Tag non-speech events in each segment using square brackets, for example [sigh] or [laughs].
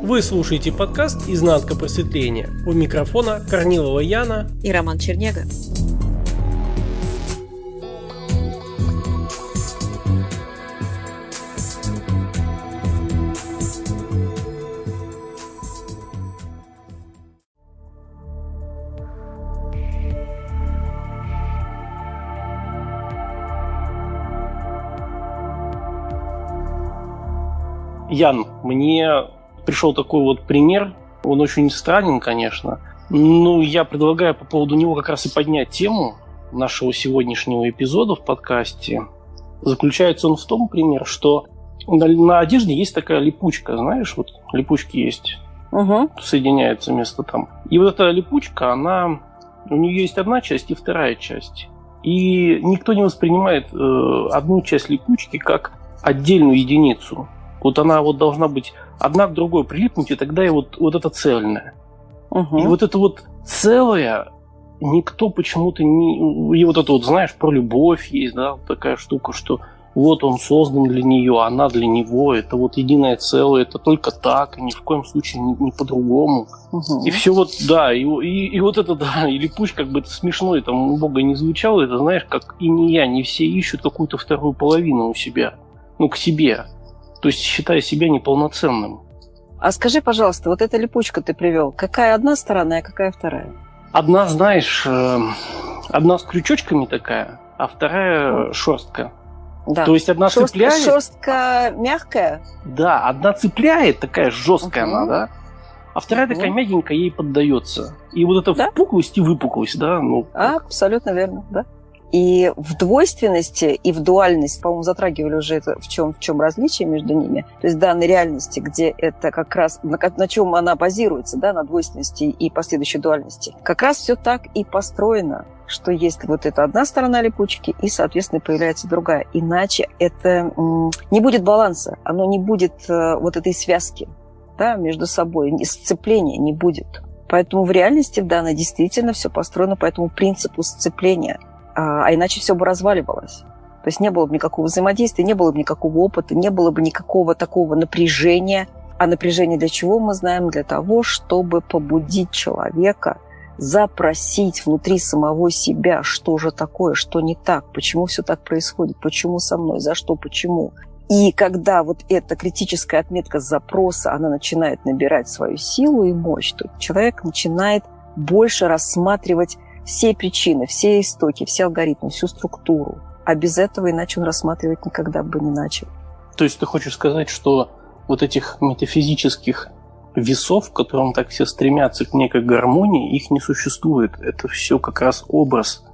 Вы слушаете подкаст «Изнанка просветления». У микрофона Корнилова Яна и Роман Чернега. Ян, мне пришел такой вот пример. Он очень странен, конечно. Ну, я предлагаю по поводу него как раз и поднять тему нашего сегодняшнего эпизода в подкасте. Заключается он в том, пример, что на, на одежде есть такая липучка, знаешь, вот липучки есть. Угу. Соединяется место там. И вот эта липучка, она... У нее есть одна часть и вторая часть. И никто не воспринимает э, одну часть липучки как отдельную единицу. Вот она вот должна быть одна к другой прилипнуть, и тогда и вот, вот это цельное. Угу. И вот это вот целое никто почему-то не... И вот это вот, знаешь, про любовь есть, да, такая штука, что вот он создан для нее, она для него, это вот единое целое, это только так, ни в коем случае не, не по-другому. Угу. И все вот, да, и, и, и вот это, да, [laughs] или пусть как бы это смешно, это у Бога не звучало, это знаешь, как и не я, не все ищут какую-то вторую половину у себя, ну, к себе то есть считая себя неполноценным. А скажи, пожалуйста, вот эта липучка ты привел, какая одна сторона, а какая вторая? Одна, знаешь, э, одна с крючочками такая, а вторая шерстка. Да. То есть одна шерстка, цепляет. Шерстка мягкая? Да, одна цепляет, такая жесткая угу. она, да. А вторая угу. такая мягенькая, ей поддается. И вот эта да? впуклость и выпуклость, да, ну. А, абсолютно верно, да. И в двойственности и в дуальности, по-моему, затрагивали уже это, в чем, в чем различие между ними. То есть данной реальности, где это как раз, на, на чем она базируется, да, на двойственности и последующей дуальности. Как раз все так и построено, что есть вот эта одна сторона липучки, и, соответственно, появляется другая. Иначе это не будет баланса, оно не будет э, вот этой связки да, между собой, сцепления не будет. Поэтому в реальности данной действительно все построено по этому принципу сцепления – а, а иначе все бы разваливалось. То есть не было бы никакого взаимодействия, не было бы никакого опыта, не было бы никакого такого напряжения. А напряжение для чего мы знаем? Для того, чтобы побудить человека запросить внутри самого себя, что же такое, что не так, почему все так происходит, почему со мной, за что, почему. И когда вот эта критическая отметка запроса, она начинает набирать свою силу и мощь, то человек начинает больше рассматривать все причины, все истоки, все алгоритмы, всю структуру. А без этого иначе он рассматривать никогда бы не начал. То есть ты хочешь сказать, что вот этих метафизических весов, к которым так все стремятся к некой гармонии, их не существует. Это все как раз образ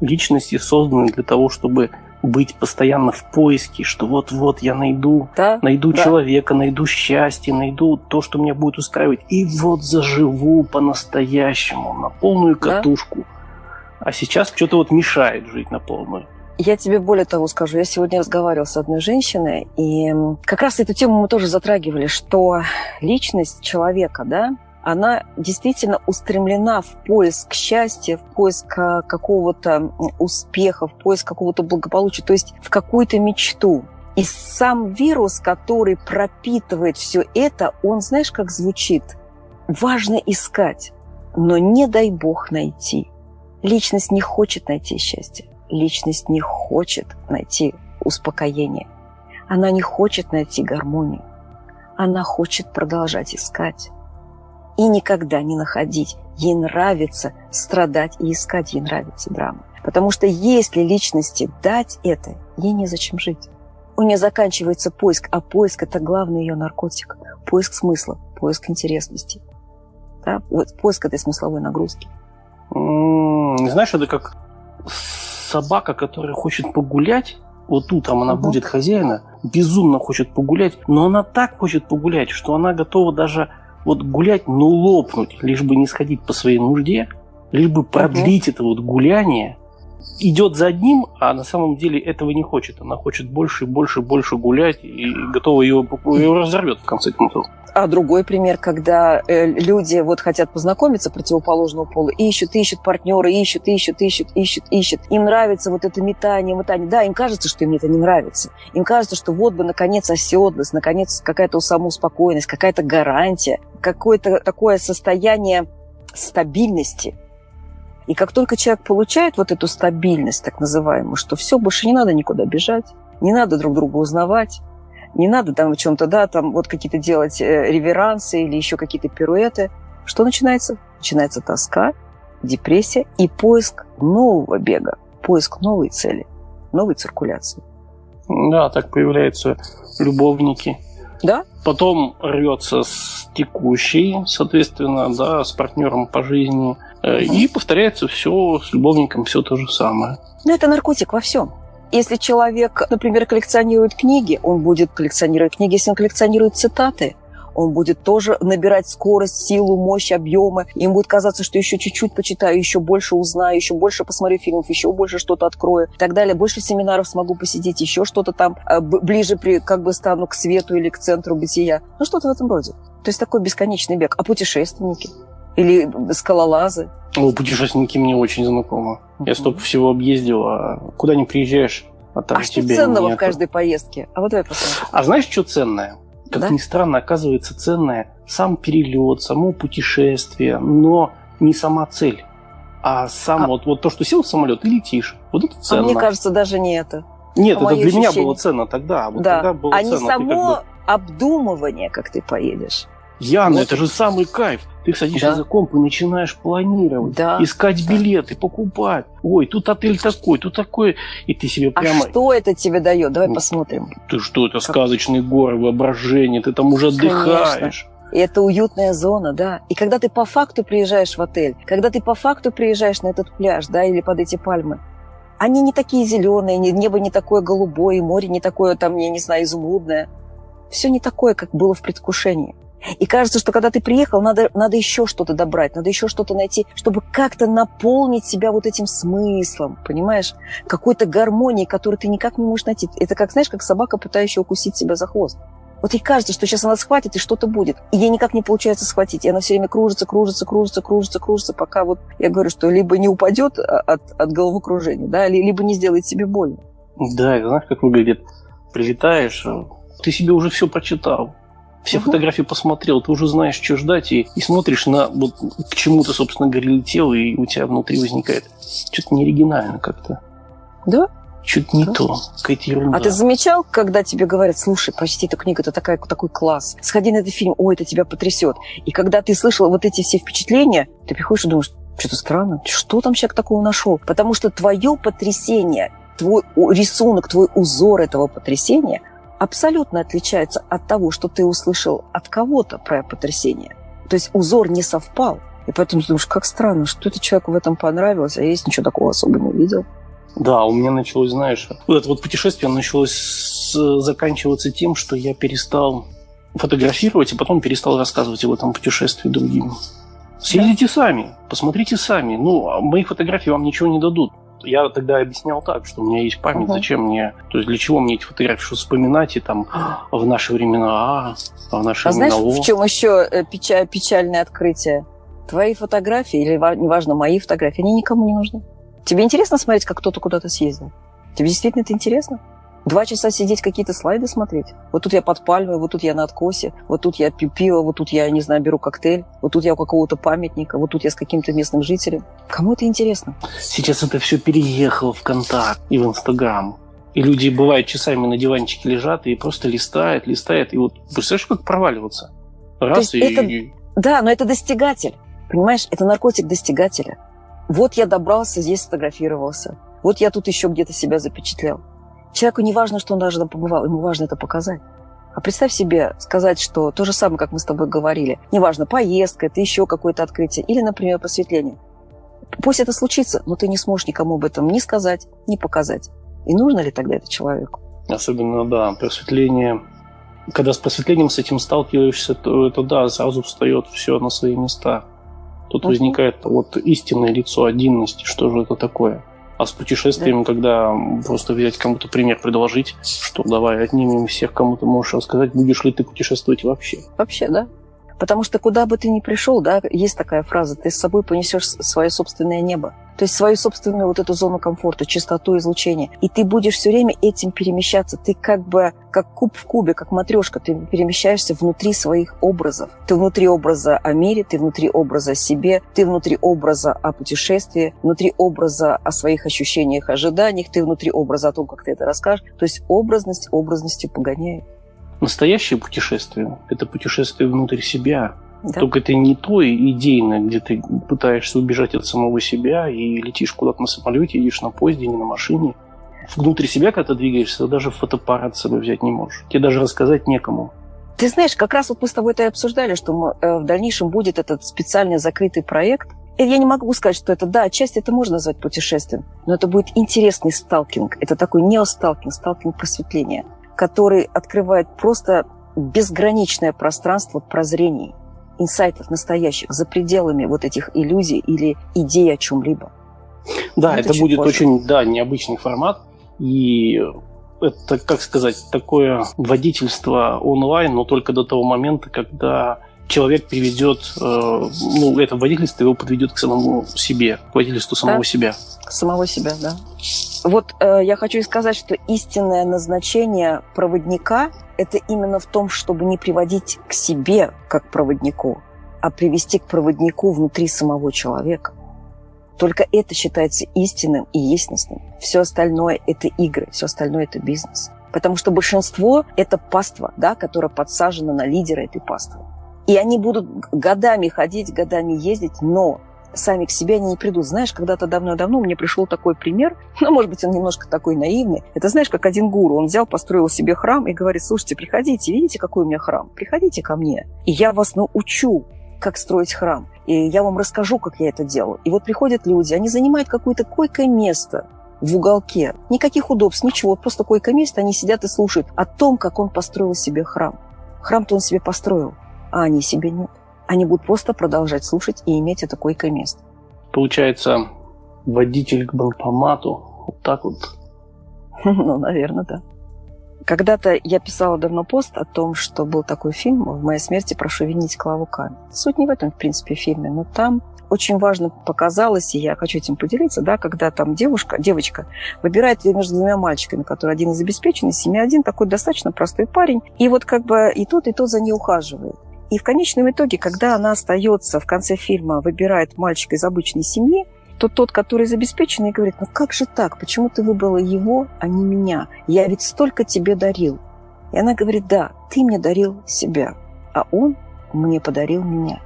личности, созданный для того, чтобы быть постоянно в поиске, что вот-вот я найду, да, найду да. человека, найду счастье, найду то, что меня будет устраивать, и вот заживу по-настоящему на полную катушку. Да. А сейчас что-то вот мешает жить на полную. Я тебе более того скажу. Я сегодня разговаривала с одной женщиной, и как раз эту тему мы тоже затрагивали, что личность человека, да, она действительно устремлена в поиск счастья, в поиск а, какого-то успеха, в поиск какого-то благополучия, то есть в какую-то мечту. И сам вирус, который пропитывает все это, он, знаешь, как звучит? Важно искать, но не дай бог найти. Личность не хочет найти счастье. Личность не хочет найти успокоение. Она не хочет найти гармонию. Она хочет продолжать искать и никогда не находить. Ей нравится страдать и искать, ей нравится драма. Потому что если личности дать это, ей незачем жить. У нее заканчивается поиск, а поиск – это главный ее наркотик. Поиск смысла, поиск интересности. Да? Вот поиск этой смысловой нагрузки. Знаешь, это как собака, которая хочет погулять, вот утром она угу. будет хозяина, безумно хочет погулять, но она так хочет погулять, что она готова даже вот гулять, ну лопнуть, лишь бы не сходить по своей нужде, лишь бы продлить угу. это вот гуляние, идет за одним, а на самом деле этого не хочет. Она хочет больше, больше, больше гулять и готова ее, ее разорвет в конце концов. А другой пример, когда э, люди вот хотят познакомиться противоположного пола, ищут, ищут партнера, ищут, ищут, ищут, ищут, ищут. Им нравится вот это метание, метание. Да, им кажется, что им это не нравится. Им кажется, что вот бы наконец оседлость, наконец какая-то самоуспокоенность, какая-то гарантия, какое-то такое состояние стабильности. И как только человек получает вот эту стабильность, так называемую, что все, больше не надо никуда бежать, не надо друг друга узнавать, не надо там в чем-то, да, там вот какие-то делать э, реверансы или еще какие-то пируэты. Что начинается? Начинается тоска, депрессия и поиск нового бега, поиск новой цели, новой циркуляции. Да, так появляются любовники. Да? Потом рвется с текущей, соответственно, да, с партнером по жизни. Угу. И повторяется все с любовником, все то же самое. Ну, это наркотик во всем. Если человек, например, коллекционирует книги, он будет коллекционировать книги. Если он коллекционирует цитаты, он будет тоже набирать скорость, силу, мощь, объемы. Им будет казаться, что еще чуть-чуть почитаю, еще больше узнаю, еще больше посмотрю фильмов, еще больше что-то открою и так далее. Больше семинаров смогу посетить, еще что-то там э, ближе при, как бы стану к свету или к центру бытия. Ну, что-то в этом роде. То есть такой бесконечный бег. А путешественники? Или скалолазы? Ну, путешественники мне очень знакомы. Я столько всего объездил, а куда не приезжаешь, а там а что ценного нету. в каждой поездке? А вот давай посмотрим. А знаешь, что ценное? Как да? ни странно, оказывается ценное сам перелет, само путешествие, но не сама цель, а сам а... вот, вот то, что сел в самолет и летишь. Вот это ценно. А мне кажется, даже не это. Нет, это для ощущения. меня было ценно тогда. А вот да. тогда было а ценно. не само как бы... обдумывание, как ты поедешь. Яна, вот. это же самый кайф. Ты садишься да. за комп и начинаешь планировать, да. искать билеты, покупать. Ой, тут отель такой, тут такой. И ты себе а прямо... А что это тебе дает? Давай ну, посмотрим. Ты что, это как... сказочные горы, воображение, ты там уже отдыхаешь. Конечно. И это уютная зона, да. И когда ты по факту приезжаешь в отель, когда ты по факту приезжаешь на этот пляж, да, или под эти пальмы, они не такие зеленые, небо не такое голубое, море не такое, там, я не знаю, изумрудное. Все не такое, как было в предвкушении. И кажется, что когда ты приехал, надо, надо еще что-то добрать, надо еще что-то найти, чтобы как-то наполнить себя вот этим смыслом, понимаешь? Какой-то гармонией, которую ты никак не можешь найти. Это как, знаешь, как собака, пытающая укусить себя за хвост. Вот ей кажется, что сейчас она схватит, и что-то будет. И ей никак не получается схватить. И она все время кружится, кружится, кружится, кружится, кружится, пока вот, я говорю, что либо не упадет от, от головокружения, да, либо не сделает себе больно. Да, знаешь, как выглядит? Прилетаешь, ты себе уже все прочитал все угу. фотографии посмотрел, ты уже знаешь, что ждать, и, и смотришь на вот к чему ты, собственно говоря, летел, и у тебя внутри возникает что-то неоригинально как-то. Да? Что-то не да. то, какая-то ерунда. А ты замечал, когда тебе говорят, слушай, почти эта книга, это такая, такой класс, сходи на этот фильм, ой, это тебя потрясет. И когда ты слышал вот эти все впечатления, ты приходишь и думаешь, что-то странно, что там человек такого нашел? Потому что твое потрясение, твой рисунок, твой узор этого потрясения, абсолютно отличается от того, что ты услышал от кого-то про потрясение. То есть узор не совпал. И поэтому думаешь, как странно, что это человеку в этом понравилось, а я есть ничего такого особо не увидел. Да, у меня началось, знаешь, вот это вот путешествие началось с, заканчиваться тем, что я перестал фотографировать и потом перестал рассказывать об этом путешествии другим. Съездите да? сами, посмотрите сами. Ну, а мои фотографии вам ничего не дадут я тогда объяснял так, что у меня есть память, угу. зачем мне, то есть для чего мне эти фотографии, что вспоминать и там в наши времена А, в наши а времена знаешь, в чем еще э, печаль, печальное открытие? Твои фотографии, или неважно, мои фотографии, они никому не нужны. Тебе интересно смотреть, как кто-то куда-то съездил? Тебе действительно это интересно? Два часа сидеть, какие-то слайды смотреть. Вот тут я под пальмой, вот тут я на откосе, вот тут я пью пиво, вот тут я, не знаю, беру коктейль, вот тут я у какого-то памятника, вот тут я с каким-то местным жителем. Кому это интересно? Сейчас это все переехало в Контакт и в Инстаграм. И люди, бывают, часами на диванчике лежат и просто листают, листают. И вот представляешь, как проваливаться? Раз и... Это... Да, но это достигатель. Понимаешь, это наркотик достигателя. Вот я добрался, здесь сфотографировался. Вот я тут еще где-то себя запечатлел. Человеку не важно, что он даже там побывал, ему важно это показать. А представь себе сказать, что то же самое, как мы с тобой говорили, неважно, поездка, это еще какое-то открытие, или, например, просветление. Пусть это случится, но ты не сможешь никому об этом ни сказать, ни показать. И нужно ли тогда это человеку? Особенно, да, просветление. Когда с просветлением с этим сталкиваешься, то это, да, сразу встает все на свои места. Тут uh возникает вот истинное лицо одинности, что же это такое. А с путешествиями, да. когда просто взять кому-то пример, предложить, что давай отнимем всех, кому ты можешь рассказать, будешь ли ты путешествовать вообще. Вообще, да. Потому что куда бы ты ни пришел, да, есть такая фраза, ты с собой понесешь свое собственное небо. То есть свою собственную вот эту зону комфорта, чистоту излучения. И ты будешь все время этим перемещаться. Ты как бы, как куб в кубе, как матрешка, ты перемещаешься внутри своих образов. Ты внутри образа о мире, ты внутри образа о себе, ты внутри образа о путешествии, внутри образа о своих ощущениях, ожиданиях, ты внутри образа о том, как ты это расскажешь. То есть образность образностью погоняет. Настоящее путешествие – это путешествие внутрь себя. Да. Только это не то идейное, где ты пытаешься убежать от самого себя и летишь куда-то на самолете, едешь на поезде, не на машине. Внутри себя, когда ты двигаешься, даже фотоаппарат с собой взять не можешь. Тебе даже рассказать некому. Ты знаешь, как раз вот мы с тобой это и обсуждали, что мы, э, в дальнейшем будет этот специальный закрытый проект. И я не могу сказать, что это, да, отчасти это можно назвать путешествием, но это будет интересный сталкинг. Это такой неосталкинг, сталкинг просветления который открывает просто безграничное пространство прозрений, инсайтов настоящих, за пределами вот этих иллюзий или идей о чем-либо. Да, это, это будет позже. очень да, необычный формат. И это, как сказать, такое водительство онлайн, но только до того момента, когда человек приведет, э, ну, это водительство его подведет к самому себе, к водительству самого да? себя. Самого себя, да. Вот э, я хочу сказать, что истинное назначение проводника – это именно в том, чтобы не приводить к себе как проводнику, а привести к проводнику внутри самого человека. Только это считается истинным и естностным. Все остальное – это игры, все остальное – это бизнес. Потому что большинство – это паства, да, которая подсажена на лидера этой паствы. И они будут годами ходить, годами ездить, но сами к себе они не придут. Знаешь, когда-то давно-давно мне пришел такой пример, ну, может быть, он немножко такой наивный. Это знаешь, как один гуру, он взял, построил себе храм и говорит, слушайте, приходите, видите, какой у меня храм? Приходите ко мне, и я вас научу, как строить храм. И я вам расскажу, как я это делаю. И вот приходят люди, они занимают какое-то койкое место в уголке. Никаких удобств, ничего, просто койко-место, они сидят и слушают о том, как он построил себе храм. Храм-то он себе построил, а они себе нет они будут просто продолжать слушать и иметь это койко-место. Получается, водитель к банкомату, вот так вот. [laughs] Ну, наверное, да. Когда-то я писала давно пост о том, что был такой фильм «В моей смерти прошу винить Клаву Ками». Суть не в этом, в принципе, фильме, но там очень важно показалось, и я хочу этим поделиться, да, когда там девушка, девочка выбирает между двумя мальчиками, который один из обеспеченной семьи, один такой достаточно простой парень, и вот как бы и тот, и тот за ней ухаживает. И в конечном итоге, когда она остается в конце фильма, выбирает мальчика из обычной семьи, то тот, который из обеспеченной, говорит, ну как же так, почему ты выбрала его, а не меня? Я ведь столько тебе дарил. И она говорит, да, ты мне дарил себя, а он мне подарил меня.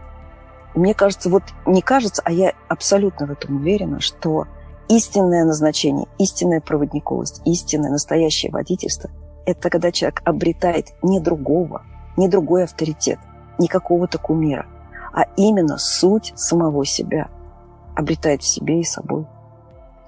мне кажется, вот не кажется, а я абсолютно в этом уверена, что истинное назначение, истинная проводниковость, истинное настоящее водительство – это когда человек обретает не другого, не другой авторитет – не какого-то кумира, а именно суть самого себя обретает в себе и собой.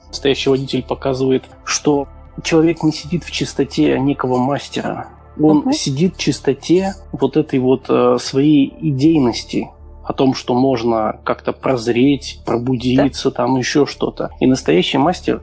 Настоящий водитель показывает, что человек не сидит в чистоте некого мастера. Он угу. сидит в чистоте вот этой вот э, своей идейности, о том, что можно как-то прозреть, пробудиться, да? там еще что-то. И настоящий мастер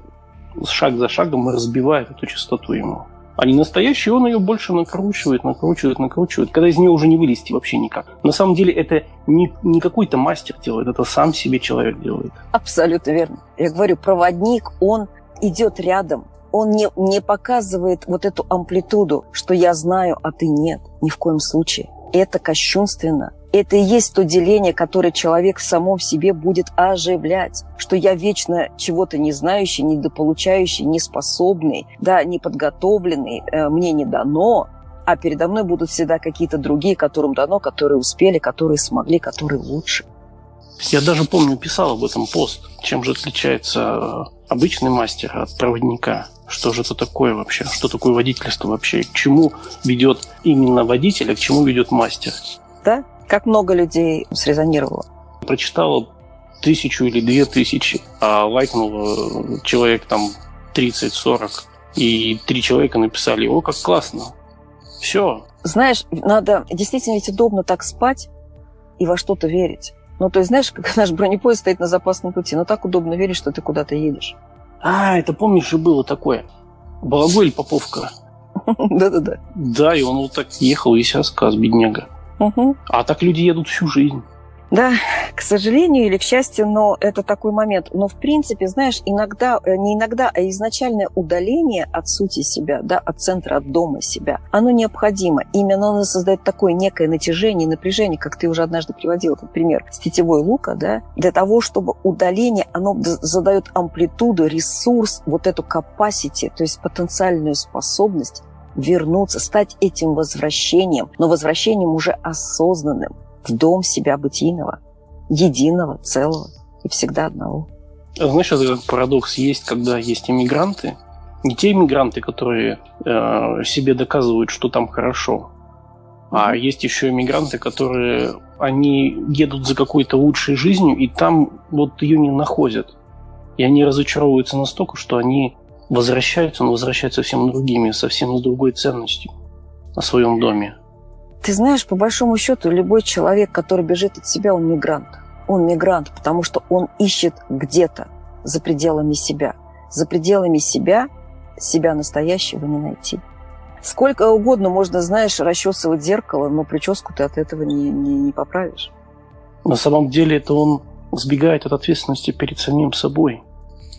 шаг за шагом разбивает эту чистоту ему. А не настоящий, он ее больше накручивает, накручивает, накручивает, когда из нее уже не вылезти вообще никак. На самом деле это не, не какой-то мастер делает, это сам себе человек делает. Абсолютно верно. Я говорю, проводник, он идет рядом, он не, не показывает вот эту амплитуду, что я знаю, а ты нет. Ни в коем случае. Это кощунственно это и есть то деление, которое человек в самом себе будет оживлять, что я вечно чего-то не знающий, недополучающий, неспособный, да, неподготовленный, э, мне не дано, а передо мной будут всегда какие-то другие, которым дано, которые успели, которые смогли, которые лучше. Я даже помню, писал об этом пост. Чем же отличается обычный мастер от проводника? Что же это такое вообще? Что такое водительство вообще? К чему ведет именно водитель, а к чему ведет мастер? Да, как много людей срезонировало? Прочитала тысячу или две тысячи, а лайкнуло человек там 30-40. И три человека написали, о, как классно. Все. Знаешь, надо действительно ведь удобно так спать и во что-то верить. Ну, то есть, знаешь, как [laughs] наш бронепоезд стоит на запасном пути, но так удобно верить, что ты куда-то едешь. А, это помнишь же было такое? Балагой или Поповка? [laughs] Да-да-да. Да, и он вот так ехал, весь рассказ, бедняга. А так люди едут всю жизнь. Да, к сожалению или к счастью, но это такой момент. Но в принципе, знаешь, иногда, э, не иногда, а изначальное удаление от сути себя, да, от центра, от дома себя, оно необходимо. Именно оно создает такое некое натяжение, напряжение, как ты уже однажды приводил этот пример с тетевой лука, да, для того, чтобы удаление, оно задает амплитуду, ресурс, вот эту capacity, то есть потенциальную способность вернуться, стать этим возвращением, но возвращением уже осознанным, в дом себя бытийного, единого, целого и всегда одного. А знаешь, это как парадокс есть, когда есть иммигранты, не те иммигранты, которые э, себе доказывают, что там хорошо, а есть еще иммигранты, которые они едут за какой-то лучшей жизнью, и там вот ее не находят. И они разочаровываются настолько, что они возвращаются, но возвращаются совсем другими, совсем с другой ценностью о своем доме. Ты знаешь, по большому счету, любой человек, который бежит от себя, он мигрант. Он мигрант, потому что он ищет где-то за пределами себя. За пределами себя себя настоящего не найти. Сколько угодно можно, знаешь, расчесывать зеркало, но прическу ты от этого не, не, не поправишь. На самом деле это он сбегает от ответственности перед самим собой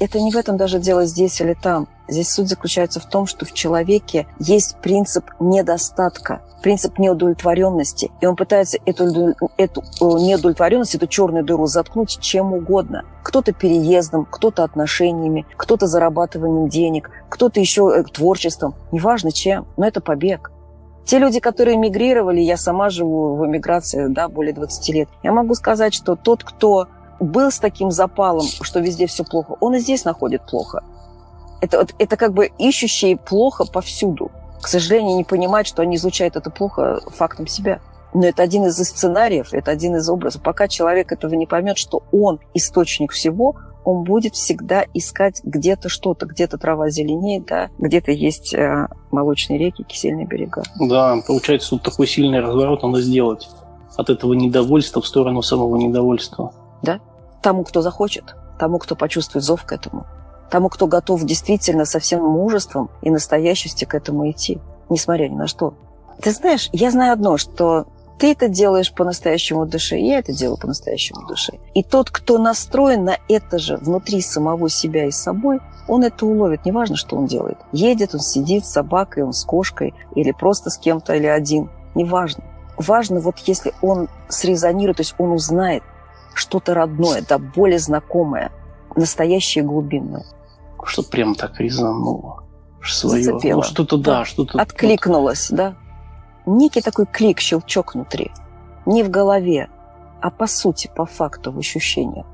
это не в этом даже дело здесь или там. Здесь суть заключается в том, что в человеке есть принцип недостатка, принцип неудовлетворенности. И он пытается эту, эту э, неудовлетворенность, эту черную дыру заткнуть чем угодно. Кто-то переездом, кто-то отношениями, кто-то зарабатыванием денег, кто-то еще э, творчеством. Неважно чем, но это побег. Те люди, которые мигрировали, я сама живу в эмиграции да, более 20 лет, я могу сказать, что тот, кто был с таким запалом, что везде все плохо, он и здесь находит плохо. Это, это как бы ищущие плохо повсюду. К сожалению, не понимать, что они изучают это плохо фактом себя. Но это один из сценариев, это один из образов. Пока человек этого не поймет, что он источник всего, он будет всегда искать где-то что-то, где-то трава зеленеет, да, где-то есть э, молочные реки, кисельные берега. Да, получается, тут такой сильный разворот надо сделать от этого недовольства в сторону самого недовольства. Да, тому, кто захочет, тому, кто почувствует зов к этому, тому, кто готов действительно со всем мужеством и настоящестью к этому идти, несмотря ни на что. Ты знаешь, я знаю одно, что ты это делаешь по-настоящему душе, я это делаю по-настоящему душе. И тот, кто настроен на это же внутри самого себя и собой, он это уловит, неважно, что он делает. Едет, он сидит с собакой, он с кошкой, или просто с кем-то, или один. Неважно. Важно, вот если он срезонирует, то есть он узнает, что-то родное, да, более знакомое, настоящее глубинное. Что прям так резануло свое. Зацепило. Ну, что-то, да, да что-то... Откликнулось, да. Некий такой клик, щелчок внутри. Не в голове, а по сути, по факту, в ощущениях.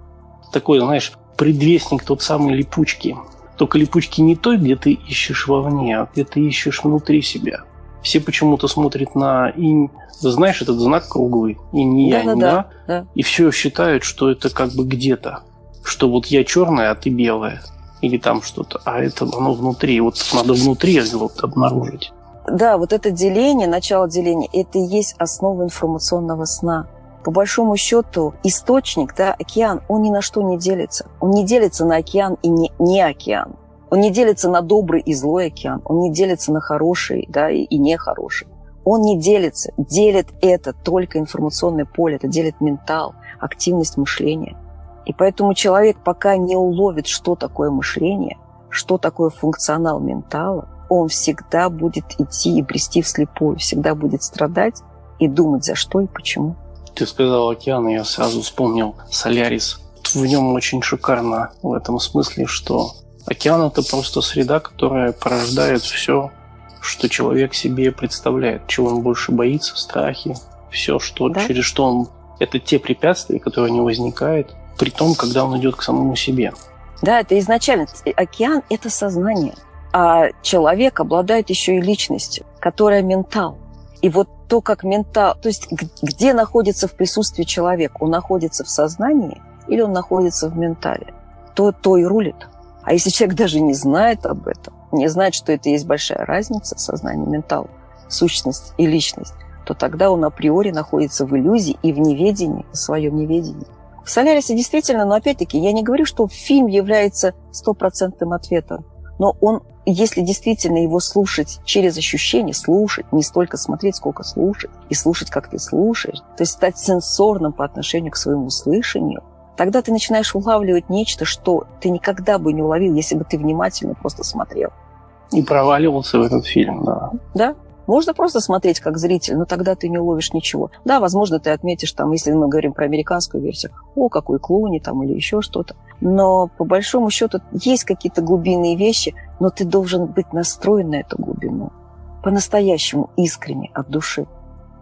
Такой, знаешь, предвестник тот самый липучки. Только липучки не той, где ты ищешь вовне, а где ты ищешь внутри себя. Все почему-то смотрят на инь, знаешь, этот знак круглый, инь янь, да, да, да, и все считают, что это как бы где-то. Что вот я черная, а ты белая. Или там что-то. А это оно внутри. Вот надо внутри вот обнаружить. Да, вот это деление, начало деления, это и есть основа информационного сна. По большому счету, источник, да, океан, он ни на что не делится. Он не делится на океан и не, не океан. Он не делится на добрый и злой океан, он не делится на хороший да, и, и нехороший. Он не делится. Делит это только информационное поле, это делит ментал, активность мышления. И поэтому человек пока не уловит, что такое мышление, что такое функционал ментала, он всегда будет идти и брести вслепую, всегда будет страдать и думать, за что и почему. Ты сказал океан, и я сразу вспомнил Солярис. В нем очень шикарно в этом смысле, что Океан – это просто среда, которая порождает все, что человек себе представляет, чего он больше боится, страхи, все, что, да? через что он... Это те препятствия, которые не возникают, при том, когда он идет к самому себе. Да, это изначально. Океан – это сознание. А человек обладает еще и личностью, которая ментал. И вот то, как ментал... То есть где находится в присутствии человек? Он находится в сознании или он находится в ментале? То, то и рулит. А если человек даже не знает об этом, не знает, что это есть большая разница, сознание, ментал, сущность и личность, то тогда он априори находится в иллюзии и в неведении, в своем неведении, в «Солярисе» действительно, но опять-таки, я не говорю, что фильм является стопроцентным ответом, но он, если действительно его слушать через ощущение, слушать, не столько смотреть, сколько слушать, и слушать, как ты слушаешь, то есть стать сенсорным по отношению к своему слышанию, тогда ты начинаешь улавливать нечто, что ты никогда бы не уловил, если бы ты внимательно просто смотрел. И проваливался в этот фильм, да. Да, можно просто смотреть как зритель, но тогда ты не уловишь ничего. Да, возможно, ты отметишь там, если мы говорим про американскую версию, о, какой клоуни там или еще что-то. Но по большому счету есть какие-то глубинные вещи, но ты должен быть настроен на эту глубину. По-настоящему, искренне, от души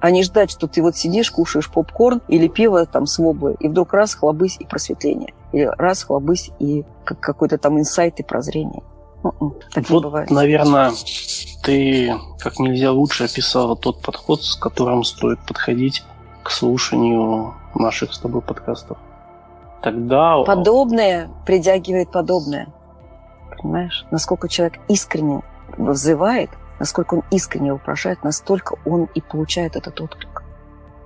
а не ждать, что ты вот сидишь, кушаешь попкорн или пиво там с воблой, и вдруг раз хлобысь и просветление. Или раз хлобысь и как какой-то там инсайт и прозрение. М-м, так вот, бывает. наверное, ты как нельзя лучше описала тот подход, с которым стоит подходить к слушанию наших с тобой подкастов. Тогда... Подобное притягивает подобное. Понимаешь? Насколько человек искренне взывает – насколько он искренне вопрошает, настолько он и получает этот отклик.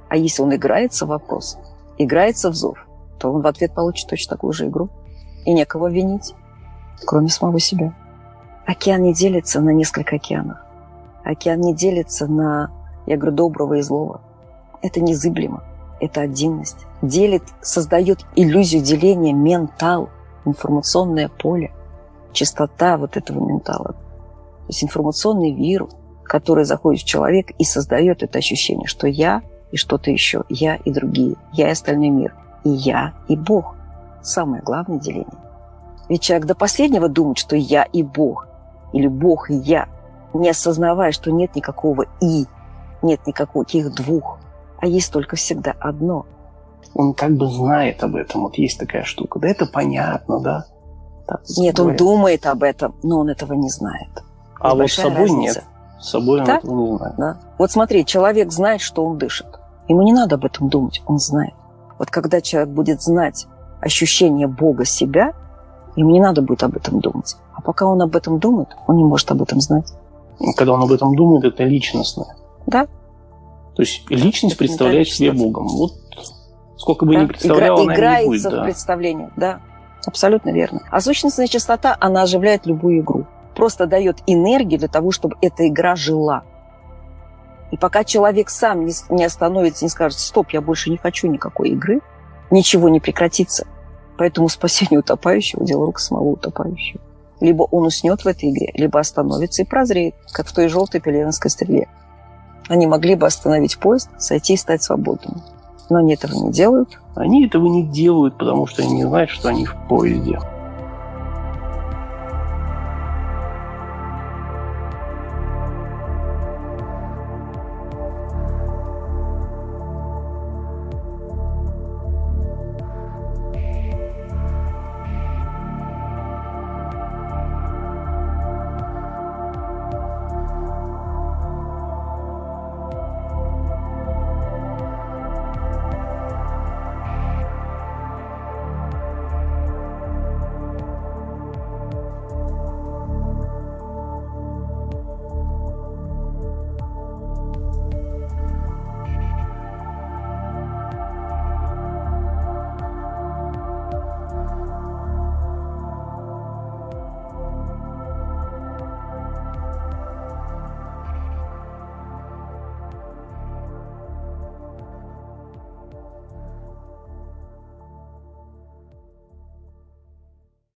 А если он играется в вопрос, играется в зов, то он в ответ получит точно такую же игру. И некого винить, кроме самого себя. Океан не делится на несколько океанов. Океан не делится на, я говорю, доброго и злого. Это незыблемо. Это отдельность. Делит, создает иллюзию деления ментал, информационное поле, чистота вот этого ментала. Есть информационный вирус, который заходит в человека и создает это ощущение, что я и что-то еще, я и другие, я и остальной мир, и я, и Бог. Самое главное деление. Ведь человек до последнего думает, что я и Бог, или Бог и я, не осознавая, что нет никакого «и», нет никаких двух, а есть только всегда одно. Он как бы знает об этом, вот есть такая штука. Да это понятно, да? Так, нет, он думает об этом, но он этого не знает. А вот с собой разница. нет. С собой он да? этого не знает. Да. Вот смотри, человек знает, что он дышит. Ему не надо об этом думать, он знает. Вот когда человек будет знать ощущение Бога себя, ему не надо будет об этом думать. А пока он об этом думает, он не может об этом знать. Когда он об этом думает, это личностное. Да. То есть личность это представляет себе Богом. Вот сколько бы да. ни представляла, Игра, она играется не будет. в да. представлении, да. Абсолютно верно. А сущностная частота, она оживляет любую игру просто дает энергию для того, чтобы эта игра жила. И пока человек сам не, остановится, не скажет, стоп, я больше не хочу никакой игры, ничего не прекратится. Поэтому спасение утопающего – дело рук самого утопающего. Либо он уснет в этой игре, либо остановится и прозреет, как в той желтой пеленовской стреле. Они могли бы остановить поезд, сойти и стать свободными. Но они этого не делают. Они этого не делают, потому что они не знают, что они в поезде.